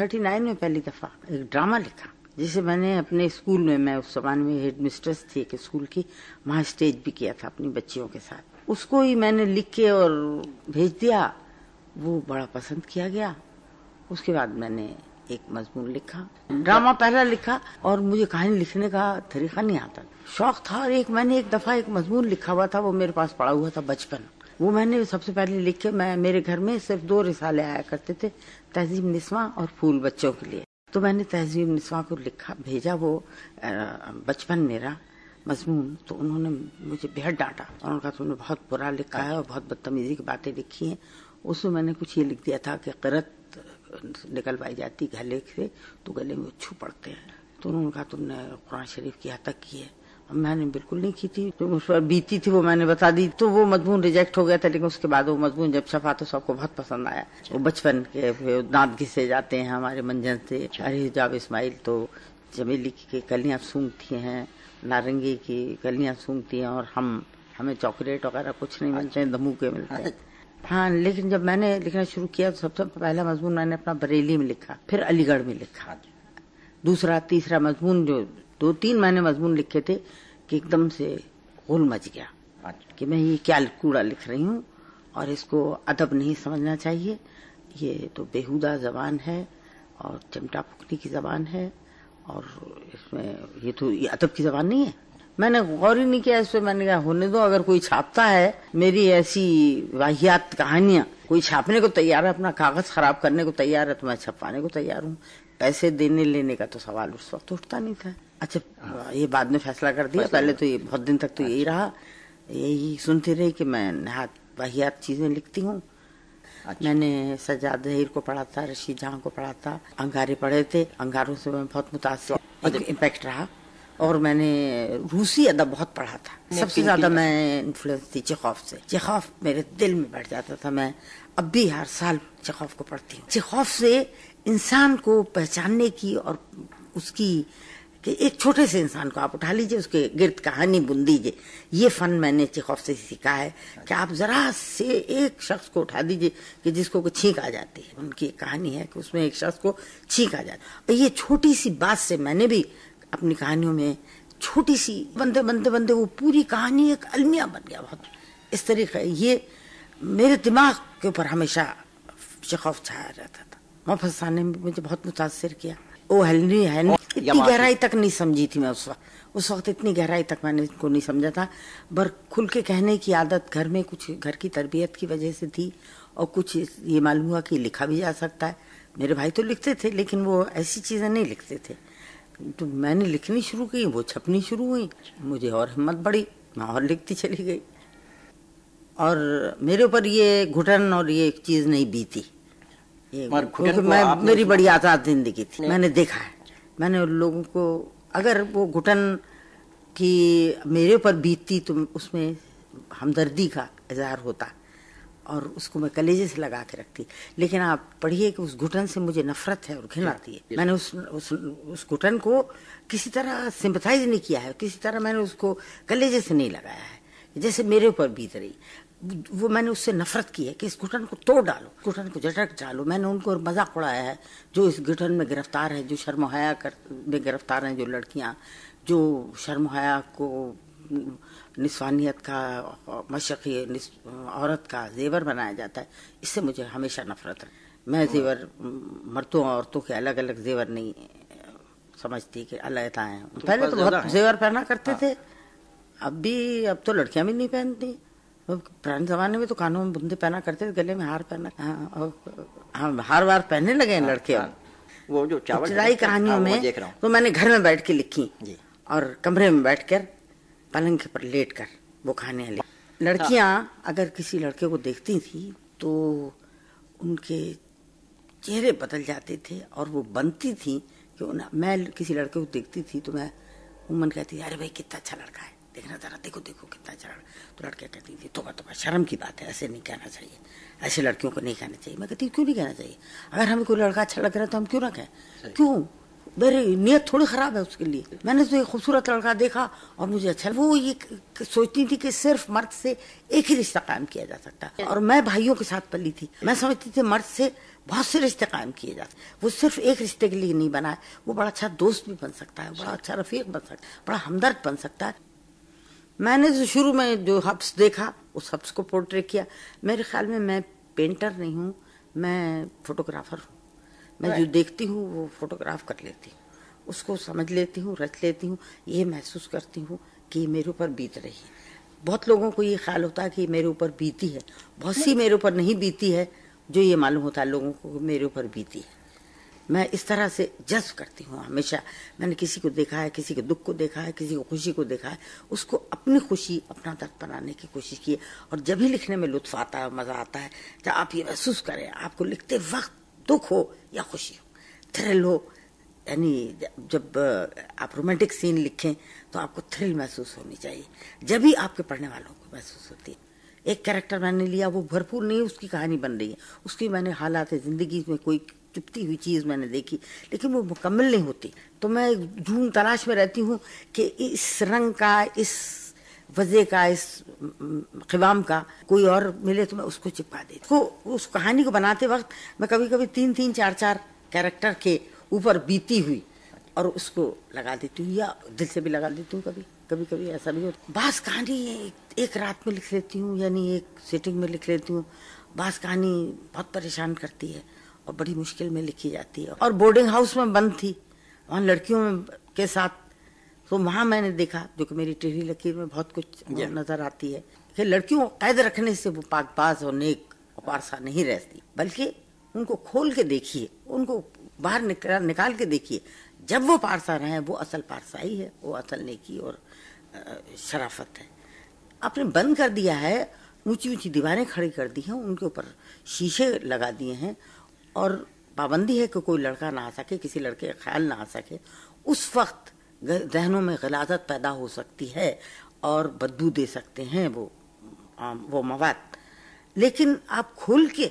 Thirty nine में पहली दफ़ा एक ड्रामा लिखा, जिसे मैंने अपने स्कूल में, मैं उस जमाने में हेड मिस्ट्रेस थी एक स्कूल की, वहाँ स्टेज भी किया था अपनी बच्चियों के साथ। उसको ही मैंने लिख के और भेज दिया, वो बड़ा पसंद किया गया। उसके बाद मैंने एक मजमून लिखा, ड्रामा पहला लिखा, और मुझे कहानी लिखने का तरीका नहीं आता। शौक था, और एक मैंने एक दफ़ा एक मजमून लिखा हुआ था, वो मेरे पास पड़ा हुआ था बचपन। वो मैंने सबसे पहले लिखे, मैं, मेरे घर में सिर्फ़ दो रिसाले आया करते थे, तहजीब निस्वा और फूल बच्चों के लिए। तो मैंने तहजीब निस्वा को लिखा, भेजा वो बचपन मेरा, मजमून। तो उन्होंने मुझे बेहद डांटा और उन्होंने कहा, तुमने बहुत बुरा लिखा है और बहुत बदतमीजी की बातें लिखी हैं। उसमें मैंने कुछ ये लिख दिया था कि करत निकलवाई जाती गले से तो गले में छू पड़ते हैं। तो उन्होंने कहा, तुमने कुरान शरीफ की हद तक की है। मैंने बिल्कुल नहीं की थी। जो उस पर बीती थी वो मैंने बता दी। तो वो मजमून रिजेक्ट हो गया था लेकिन उसके बाद वो मजमून जब छपा तो सबको बहुत पसंद आया। वो बचपन के दांत घिसे जाते हैं हमारे मंजन से। अरे जाब इस्माइल तो चमेली की कलियाँ सूंघती हैं नारंगी की कलियाँ सूंघती हैं और हम हमें चॉकलेट वगैरह कुछ नहीं मिलते हैं दमू के मिलते हैं। हाँ। लेकिन जब मैंने लिखना शुरू किया तो सबसे पहला मजमून मैंने अपना बरेली में लिखा फिर अलीगढ़ में लिखा। दूसरा तीसरा मजमून जो दो तीन मैंने मजमून लिखे थे कि एकदम से गुल मच गया अच्छा। कि मैं ये क्या कूड़ा लिख रही हूँ और इसको अदब नहीं समझना चाहिए। ये तो बेहुदा जबान है और चिमटा फुकनी की जबान है और इसमें ये तो ये अदब की जबान नहीं है। मैंने गौर ही नहीं किया इस पर मैंने कहा होने दो अगर कोई छापता है मेरी ऐसी वाहियात कहानियाँ कोई छापने को तैयार है अपना कागज़ खराब करने को तैयार है तो मैं छपवाने को तैयार हूँ। पैसे देने लेने का तो सवाल उस वक्त उठता नहीं था। अच्छा ये बाद में फैसला कर दिया। पहले तो ये बहुत दिन तक तो यही अच्छा। रहा। यही सुनती रही कि मैं नहात वाहियात चीज़ें लिखती हूँ। अच्छा। मैंने सजाद जहीर को पढ़ा था रशीद जहाँ को पढ़ा था। अंगारे पढ़े थे। अंगारों से मैं बहुत मुतासर इम्पैक्ट रहा। और मैंने रूसी अदब बहुत पढ़ा था। सबसे ज़्यादा मैं इन्फ्लुएंस थी चेखौफ से। चेखौफ मेरे दिल में बैठ जाता था। मैं अब भी हर साल चेखौफ को पढ़ती हूँ। चेखौफ से इंसान को पहचानने की और उसकी कि एक छोटे से इंसान को आप उठा लीजिए, उसके गिरद कहानी बुन दीजिए ये फन मैंने चेखौफ से सीखा है कि आप जरा से एक शख्स को उठा दीजिए कि जिसको को छींक आ जाती है। उनकी एक कहानी है कि उसमें एक शख्स को छींक आ जाती है। ये छोटी सी बात से मैंने भी अपनी कहानियों में छोटी सी, बंदे बंदे बंदे, वो पूरी कहानी एक अलमिया बन गया बहुत। इस तरीके ये मेरे दिमाग के ऊपर हमेशा चेखौफ छाया रहता था। मोहफत ने मुझे बहुत मुतासर किया। ओ हेलनी है इतनी गहराई तक नहीं समझी थी मैं उस वक्त। उस वक्त इतनी गहराई तक मैंने इनको नहीं समझा था। पर खुल के कहने की आदत घर में कुछ घर की तरबियत की वजह से थी और कुछ ये मालूम हुआ कि लिखा भी जा सकता है। मेरे भाई तो लिखते थे लेकिन वो ऐसी चीज़ें नहीं लिखते थे। तो मैंने लिखनी शुरू की वो छपनी शुरू हुई। मुझे और हिम्मत बढ़ी मैं और लिखती चली गई। और मेरे ऊपर ये घुटन और ये एक चीज़ नहीं बीती। ये मैं मेरी बड़ी आज़ाद ज़िंदगी थी। मैंने देखा है। मैंने लोगों को अगर वो घुटन की मेरे ऊपर बीतती तो उसमें हमदर्दी का इजहार होता और उसको मैं कलेजे से लगा के रखती। लेकिन आप पढ़िए कि उस घुटन से मुझे नफरत है और घिन आती है मैंने उस उस, उस घुटन को किसी तरह सिंपथाइज नहीं किया है। किसी तरह मैंने उसको कलेजे से नहीं लगाया है। जैसे मेरे ऊपर बीत रही। वो मैंने उससे नफरत की है कि इस घुटन को तोड़ डालो घुटन को झटक डालो। मैंने उनको मज़ाक उड़ाया है जो इस घुटन में गिरफ़्तार है जो शर्म हया कर में गिरफ़्तार हैं जो लड़कियाँ जो शर्महया को निस्वानियत का मशक़ी औरत का जेवर बनाया जाता है इससे मुझे हमेशा नफरत है मैं जेवर मर्दों औरतों के अलग अलग जेवर नहीं समझती कि अलग हैं। पहले तो बहुत जेवर पहना करते थे अब भी अब तो लड़कियाँ भी नहीं पहनती। पुराने जमाने में तो कानों में बुंदे पहना करते थे गले में हार पहना हाँ, हाँ हार वार पहनने लगे हैं हाँ, लड़के हाँ, वो जो चावल चढ़ाई कहानियों हाँ, में तो मैंने घर में बैठ के लिखी। और कमरे में बैठ कर पलंग के पर लेट कर वो खाने लड़कियाँ अगर किसी लड़के को देखती थी तो उनके चेहरे बदल जाते थे और वो बनती थी कि मैं किसी लड़के को देखती थी तो मैं उमन कहती अरे भाई कितना अच्छा लड़का है। देखना जरा देखो देखो कितना चढ़ तो लड़के कहती थी तो तो शर्म की बात है ऐसे नहीं कहना चाहिए ऐसे लड़कियों को नहीं कहना चाहिए। मैं कहती क्यों नहीं कहना चाहिए? अगर हमें कोई लड़का अच्छा लग रहा है तो हम क्यों ना कहें क्यों? मेरी नीयत थोड़ी खराब है उसके लिए। मैंने तो एक खूबसूरत लड़का देखा और मुझे अच्छा वो ये सोचती थी कि सिर्फ़ मर्द से एक ही रिश्ता कायम किया जा सकता है और मैं भाइयों के साथ पली थी। मैं समझती थी मर्द से बहुत से रिश्ते कायम किए जाते वो सिर्फ़ एक रिश्ते के लिए नहीं बना है वो बड़ा अच्छा दोस्त भी बन सकता है बड़ा अच्छा रफीक बन सकता है बड़ा हमदर्द बन सकता है। मैंने जो शुरू में जो हब्स देखा उस हब्स को पोर्ट्रेट किया। मेरे ख्याल में मैं पेंटर नहीं हूँ मैं फोटोग्राफर हूँ। मैं जो देखती हूँ वो फोटोग्राफ कर लेती हूँ। उसको समझ लेती हूँ रच लेती हूँ ये महसूस करती हूँ कि मेरे ऊपर बीत रही है। बहुत लोगों को ये ख्याल होता है कि मेरे ऊपर बीती है। बहुत सी मेरे ऊपर नहीं बीती है जो ये मालूम होता है लोगों को मेरे ऊपर बीती है। मैं इस तरह से जज्ब करती हूँ हमेशा। मैंने किसी को देखा है, किसी के दुख को देखा है, किसी को खुशी को देखा है, उसको अपनी खुशी, अपना दर्द बनाने की कोशिश की है। और जब ही लिखने में लुत्फ आता है, मज़ा आता है, जब आप ये महसूस करें, आपको लिखते वक्त दुख हो या खुशी हो थ्रिल हो, यानी जब आप रोमांटिक सीन लिखें तो आपको थ्रिल महसूस होनी चाहिए। जब भी आपके पढ़ने वालों को महसूस होती है। एक कैरेक्टर मैंने लिया, वो भरपूर नहीं, उसकी कहानी बन रही है। उसकी मैंने हालात है ज़िंदगी में कोई चुपती हुई चीज़ मैंने देखी लेकिन वो मुकम्मल नहीं होती। तो मैं ढूंढ तलाश में रहती हूँ कि इस रंग का इस वजह का इस खिवाम का कोई और मिले तो मैं उसको चिपका देती तो उस कहानी को बनाते वक्त मैं कभी कभी तीन तीन चार चार कैरेक्टर के ऊपर बीती हुई और उसको लगा देती हूँ या दिल से भी लगा देती हूँ कभी। कभी कभी ऐसा भी होता बास कहानी एक, एक रात में लिख लेती हूँ यानी एक सेटिंग में लिख लेती हूँ। बास कहानी बहुत परेशान करती है। और बड़ी मुश्किल में लिखी जाती है। और बोर्डिंग हाउस में बंद थी। वहाँ लड़कियों के साथ तो वहाँ मैंने देखा जो कि मेरी टेढ़ी लकीर में बहुत कुछ नज़र आती है कि लड़कियों को कैद रखने से वो पाकबाज और नेक और पारसा नहीं रहती। बल्कि उनको खोल के देखिए उनको बाहर निकाल निकाल के देखिए जब वो पारसा रहे वो असल पारसाई है वो असल नेकी और शराफत है। आपने बंद कर दिया है ऊँची ऊँची दीवारें खड़ी कर दी हैं उनके ऊपर शीशे लगा दिए हैं और पाबंदी है कि कोई लड़का ना आ सके किसी लड़के का ख्याल ना आ सके उस वक्त जहनों में गलाजत पैदा हो सकती है और बदबू दे सकते हैं वो वो मवाद लेकिन आप खुल के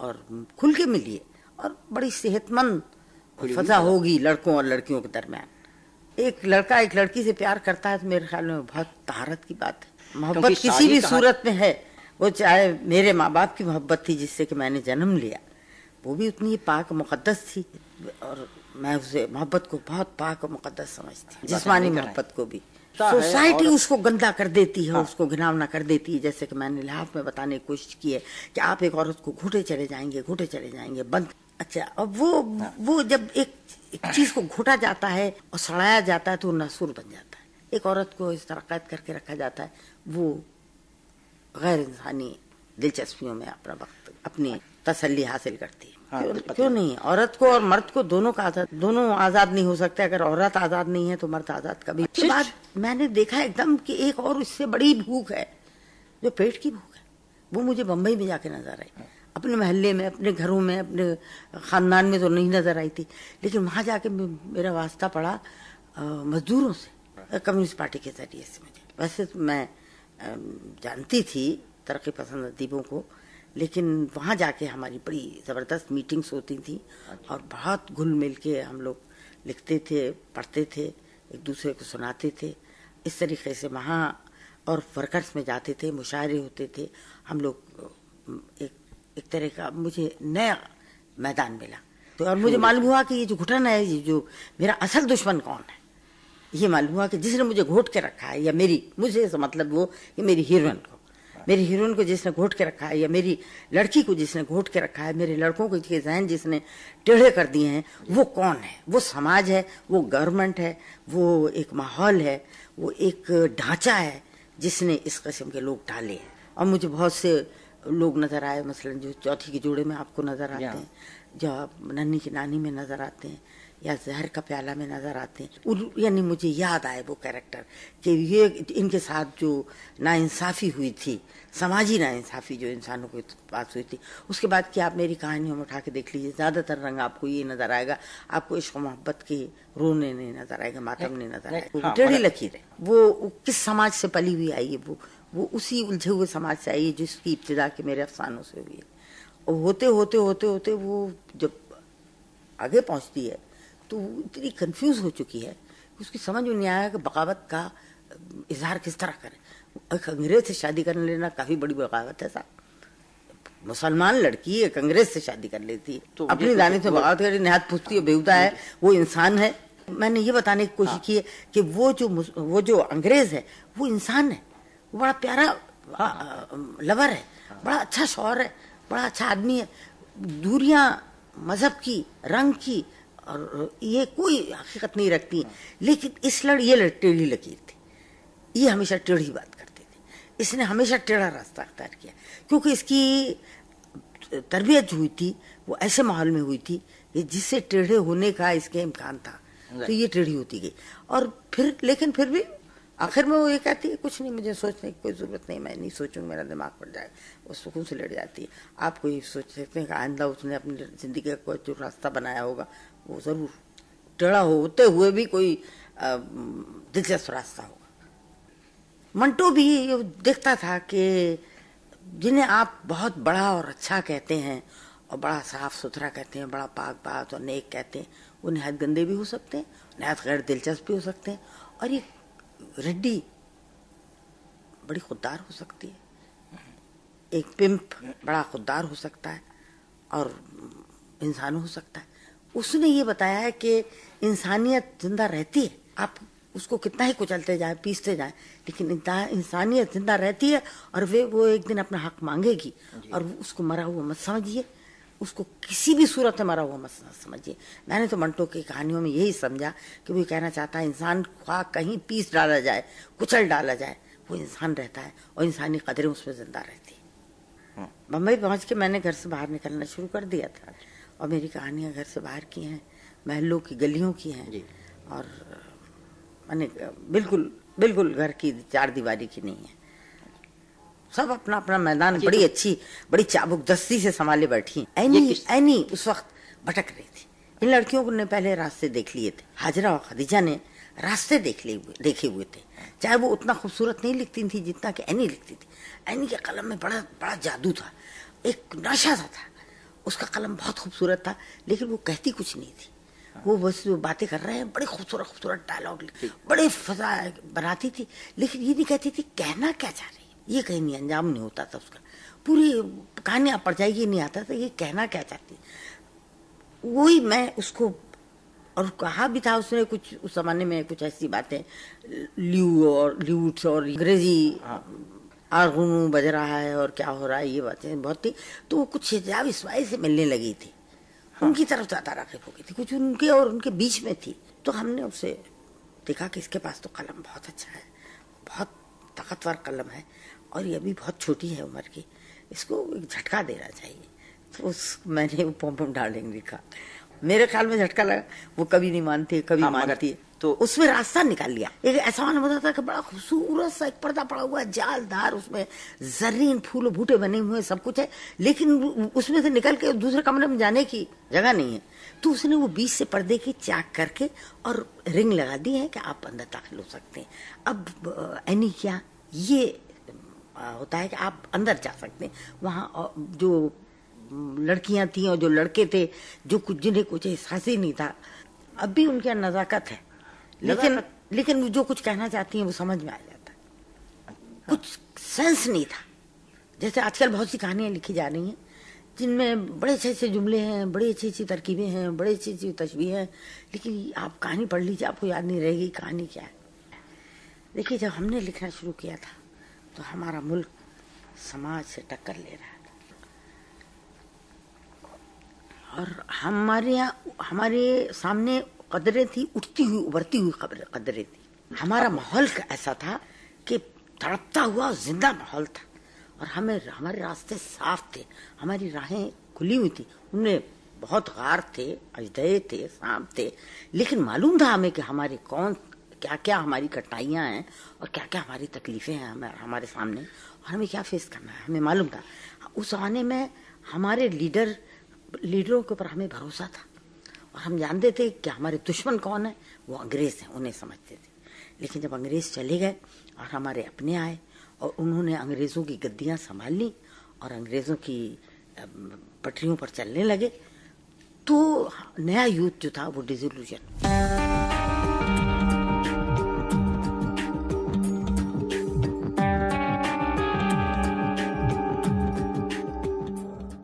और खुल के मिलिए और बड़ी सेहतमंद फजा होगी लड़कों और लड़कियों के दरमियान। एक लड़का एक लड़की से प्यार करता है तो मेरे ख्याल में बहुत तहारत की बात है। मोहब्बत किसी भी सूरत में है वो चाहे मेरे माँ बाप की मोहब्बत थी जिससे कि मैंने जन्म लिया। वो भी उतनी पाक मुकदस थी और मैं उसे मोहब्बत को बहुत पाक और मुकद्दस समझती जिसमानी मोहब्बत को भी सोसाइटी उसको गंदा कर देती है हाँ। उसको घिनावना कर देती है जैसे कि मैंने लिहाफ में बताने की कोशिश की है कि आप एक औरत को घुटे चले जाएँगे घुटे चले जाएँगे बंद अच्छा अब वो हाँ। वो जब एक, एक चीज़ को घुटा जाता है और सड़ाया जाता है तो नसूर बन जाता है एक औरत को इस तरह कैद करके रखा जाता है वो गैर इंसानी दिलचस्पियों में अपना वक्त अपनी तसल्ली हासिल करती है। हाँ, क्यों, क्यों नहीं? औरत को और मर्द को दोनों का आज़ाद दोनों आज़ाद नहीं हो सकते। अगर औरत आज़ाद नहीं है तो मर्द आज़ाद कभी उसके बाद मैंने देखा एकदम कि एक और इससे बड़ी भूख है जो पेट की भूख है। वो मुझे बम्बई में जाके नज़र आई। अपने मोहल्ले में अपने घरों में अपने खानदान में तो नहीं नज़र आई थी। लेकिन वहाँ जाके मेरा वास्ता पड़ा मजदूरों से कम्युनिस्ट पार्टी के ज़रिए से मुझे। वैसे तो मैं जानती थी तरक्की पसंद अदीबों को लेकिन वहाँ जाके हमारी बड़ी ज़बरदस्त मीटिंग्स होती थी अच्छा। और बहुत घुल मिल के हम लोग लिखते थे पढ़ते थे एक दूसरे को सुनाते थे। इस तरीके से वहाँ और वर्कर्स में जाते थे मुशायरे होते थे। हम लोग एक एक तरह का मुझे नया मैदान मिला। तो और मुझे मालूम हुआ कि ये जो घुटन है ये जो मेरा असल दुश्मन कौन है? ये मालूम हुआ कि जिसने मुझे घोट के रखा है या मेरी मुझे मतलब वो कि मेरी हीरोइन को। मेरी हीरोइन को जिसने घोट के रखा है या मेरी लड़की को जिसने घोट के रखा है मेरे लड़कों को जहन जिसने टेढ़े कर दिए हैं वो कौन है? वो समाज है वो गवर्नमेंट है वो एक माहौल है वो एक ढांचा है जिसने इस किस्म के लोग डाले हैं। और मुझे बहुत से लोग नज़र आए मसलन जो चौथी के जोड़े में आपको नज़र आते हैं जो नन्नी की नानी में नज़र आते हैं या जहर का प्याला में नज़र आते हैं। यानी मुझे याद आए वो कैरेक्टर कि ये इनके साथ जो नाइंसाफ़ी हुई थी समाजी नाइंसाफ़ी जो इंसानों के पास हुई थी उसके बाद कि आप मेरी कहानियों में उठा के देख लीजिए ज़्यादातर रंग आपको ये नज़र आएगा आपको इश्क मोहब्बत के रोने नहीं नज़र आएगा मातम नहीं नज़र आएगा हाँ, टेढ़ी लकीर। है वो किस समाज से पली हुई आई है वो? वो उसी उलझे हुए समाज से आई है जिसकी इब्तदा के मेरे अफसानों से हुई है। और होते होते होते होते वो जब आगे पहुँचती है तो वो इतनी कंफ्यूज हो चुकी है उसकी समझ में नहीं आया कि बगावत का इजहार किस तरह करे। एक अंग्रेज़ से शादी कर लेना काफ़ी बड़ी बगावत है साहब। मुसलमान लड़की एक अंग्रेज़ से शादी कर लेती है। तो अपनी दानी तो- से बगावत करी निहात पूछती है बेहुदा है वो इंसान है। मैंने ये बताने की कोशिश की है कि वो जो वो जो अंग्रेज़ है वो इंसान है। वो बड़ा प्यारा लवर है। बड़ा अच्छा शौहर है बड़ा अच्छा आदमी है। दूरियाँ मज़हब की रंग की और ये कोई हकीकत नहीं रखती। लेकिन इस लड़ ये लड़ टेढ़ी लकीर थी। ये हमेशा टेढ़ी बात करते थे। इसने हमेशा टेढ़ा रास्ता अख्तियार किया। क्योंकि इसकी तरबियत जो हुई थी वो ऐसे माहौल में हुई थी कि जिससे टेढ़े होने का इसके इम्कान था। तो ये टेढ़ी होती गई। और फिर लेकिन फिर भी आखिर में वो ये कहती है, कुछ नहीं, मुझे सोचने की कोई ज़रूरत नहीं, मैं नहीं सोचूँगी, मेरा दिमाग पड़ जाएगा वो सुकून से लड़ जाती है। आप कोई सोच सकते हैं कि आइंदा उसने अपनी ज़िंदगी का कोई जो रास्ता बनाया होगा, वो ज़रूर टेढ़ा होते हुए भी कोई दिलचस्प रास्ता होगा। मंटो भी ये देखता था कि जिन्हें आप बहुत बड़ा और अच्छा कहते हैं और बड़ा साफ़ सुथरा कहते हैं, बड़ा पाक बात और नेक कहते हैं वो नहायत गंदे भी हो सकते हैं नहायत गैर दिलचस्प भी हो सकते हैं और ये रेड्डी बड़ी खुददार हो सकती है। एक पिंप बड़ा खुददार हो सकता है और इंसान हो सकता है। उसने ये बताया है कि इंसानियत ज़िंदा रहती है। आप उसको कितना ही कुचलते जाए पीसते जाए लेकिन इंसानियत ज़िंदा रहती है और वे वो एक दिन अपना हक मांगेगी और उसको मरा हुआ मत समझिए। उसको किसी भी सूरत में मरा हुआ मत समझिए। मैंने तो मंटो की कहानियों में यही समझा कि वो कहना चाहता है इंसान ख्वाह कहीं पीस डाला जाए कुचल डाला जाए वो इंसान रहता है और इंसानी कदरें उसमें ज़िंदा रहती है। बम्बई पहुँच के मैंने घर से बाहर निकलना शुरू कर दिया था और मेरी कहानियाँ घर से बाहर की हैं महलों की गलियों की हैं। और मैंने बिल्कुल बिल्कुल घर की चार दीवारी की नहीं है। सब अपना अपना मैदान बड़ी तो- अच्छी बड़ी चाबुक दस्ती से संभाले बैठी एनी किस- एनी उस वक्त भटक रही थी। इन लड़कियों को ने पहले रास्ते देख लिए थे। हाजरा और खदीजा ने रास्ते देख लिए हुए देखे हुए थे। चाहे वो उतना खूबसूरत नहीं लिखती थी जितना कि एनी लिखती थी। एनी के कलम में बड़ा बड़ा जादू था। एक नशा सा था। उसका कलम बहुत खूबसूरत था लेकिन वो कहती कुछ नहीं थी। वो बस वो बातें कर रहे हैं बड़े खूबसूरत खूबसूरत डायलॉग बड़े फजा बनाती थी लेकिन ये नहीं कहती थी कहना क्या चाह रही ये कहीं नहीं अंजाम नहीं होता था उसका। पूरी कहानियाँ पड़ जाएगी नहीं आता था ये कहना क्या चाहती? वही मैं उसको और कहा भी था उसने कुछ उस जमाने में कुछ ऐसी बातें ल्यू और ल्यूट्स और अंग्रेज़ी आरगुनू बज रहा है और क्या हो रहा है ये बातें बहुत थी तो वो कुछ हिजाब इसवाई से मिलने लगी थी। उनकी तरफ़ ज़्यादा राकिब हो गई थी कुछ उनके और उनके बीच में थी। तो हमने उसे देखा कि इसके पास तो कलम बहुत अच्छा है बहुत ताकतवर कलम है। और ये अभी बहुत छोटी है उम्र की। इसको एक झटका देना चाहिए। तो उस मैंने वो पोम पोम डार्लिंग लिखा। मेरे ख्याल में झटका लगा। वो कभी नहीं मानती है कभी हाँ, मानती। है तो- उसमें रास्ता निकाल लिया। एक ऐसा मालूम होता था कि बड़ा खूबसूरत सा एक पर्दा पड़ा हुआ है जालदार उसमें जर्रीन फूल बूटे बने हुए सब कुछ है। लेकिन उसमें से निकल के दूसरे कमरे में जाने की जगह नहीं है। तो उसने वो बीच से पर्दे की चाक करके और रिंग लगा दी है कि आप अंदर दाखिल हो सकते हैं। अब एनी क्या? ये होता है कि आप अंदर जा सकते हैं। वहाँ जो लड़कियाँ थी और जो लड़के थे जो कुछ जिन्हें कुछ एहसास ही नहीं था अब भी उनके नजाकत है। लेकिन लेकिन वो जो कुछ कहना चाहती हैं वो समझ में आ जाता है। कुछ सेंस नहीं था। जैसे आजकल बहुत सी कहानियाँ लिखी जा रही हैं जिनमें बड़े अच्छे अच्छे जुमले हैं बड़ी अच्छी अच्छी तरकीबें हैं बड़ी अच्छी अच्छी तशबीह हैं लेकिन आप कहानी पढ़ लीजिए आपको याद नहीं रहेगी कहानी क्या है। देखिए जब हमने लिखना शुरू किया था तो हमारा मुल्क समाज से टक्कर ले रहा था। और हमारे यहाँ, हमारे सामने कदरें थी, उठती हुई, उभरती हुई खबर, कदरें थी। हमारा माहौल ऐसा था कि तड़पता हुआ ज़िंदा माहौल था। और हमें, हमारे रास्ते साफ़ थे, हमारी राहें खुली हुई थी। उनमें बहुत गार थे, अजदय थे सांप थे। लेकिन मालूम था हमें कि हमारे कौन क्या क्या हमारी कठिनाइयाँ हैं और क्या क्या हमारी तकलीफें हैं हमें, हमारे सामने और हमें क्या फेस करना है, हमें मालूम था। उस जमाने में हमारे लीडर लीडरों के ऊपर हमें भरोसा था और हम जानते थे कि हमारे दुश्मन कौन है, वो अंग्रेज़ हैं, उन्हें समझते थे। लेकिन जब अंग्रेज़ चले गए और हमारे अपने आए और उन्होंने अंग्रेज़ों की गद्दियाँ संभाल ली और अंग्रेज़ों की पटरियों पर चलने लगे तो नया यूथ जो था वो डिजोल्यूशन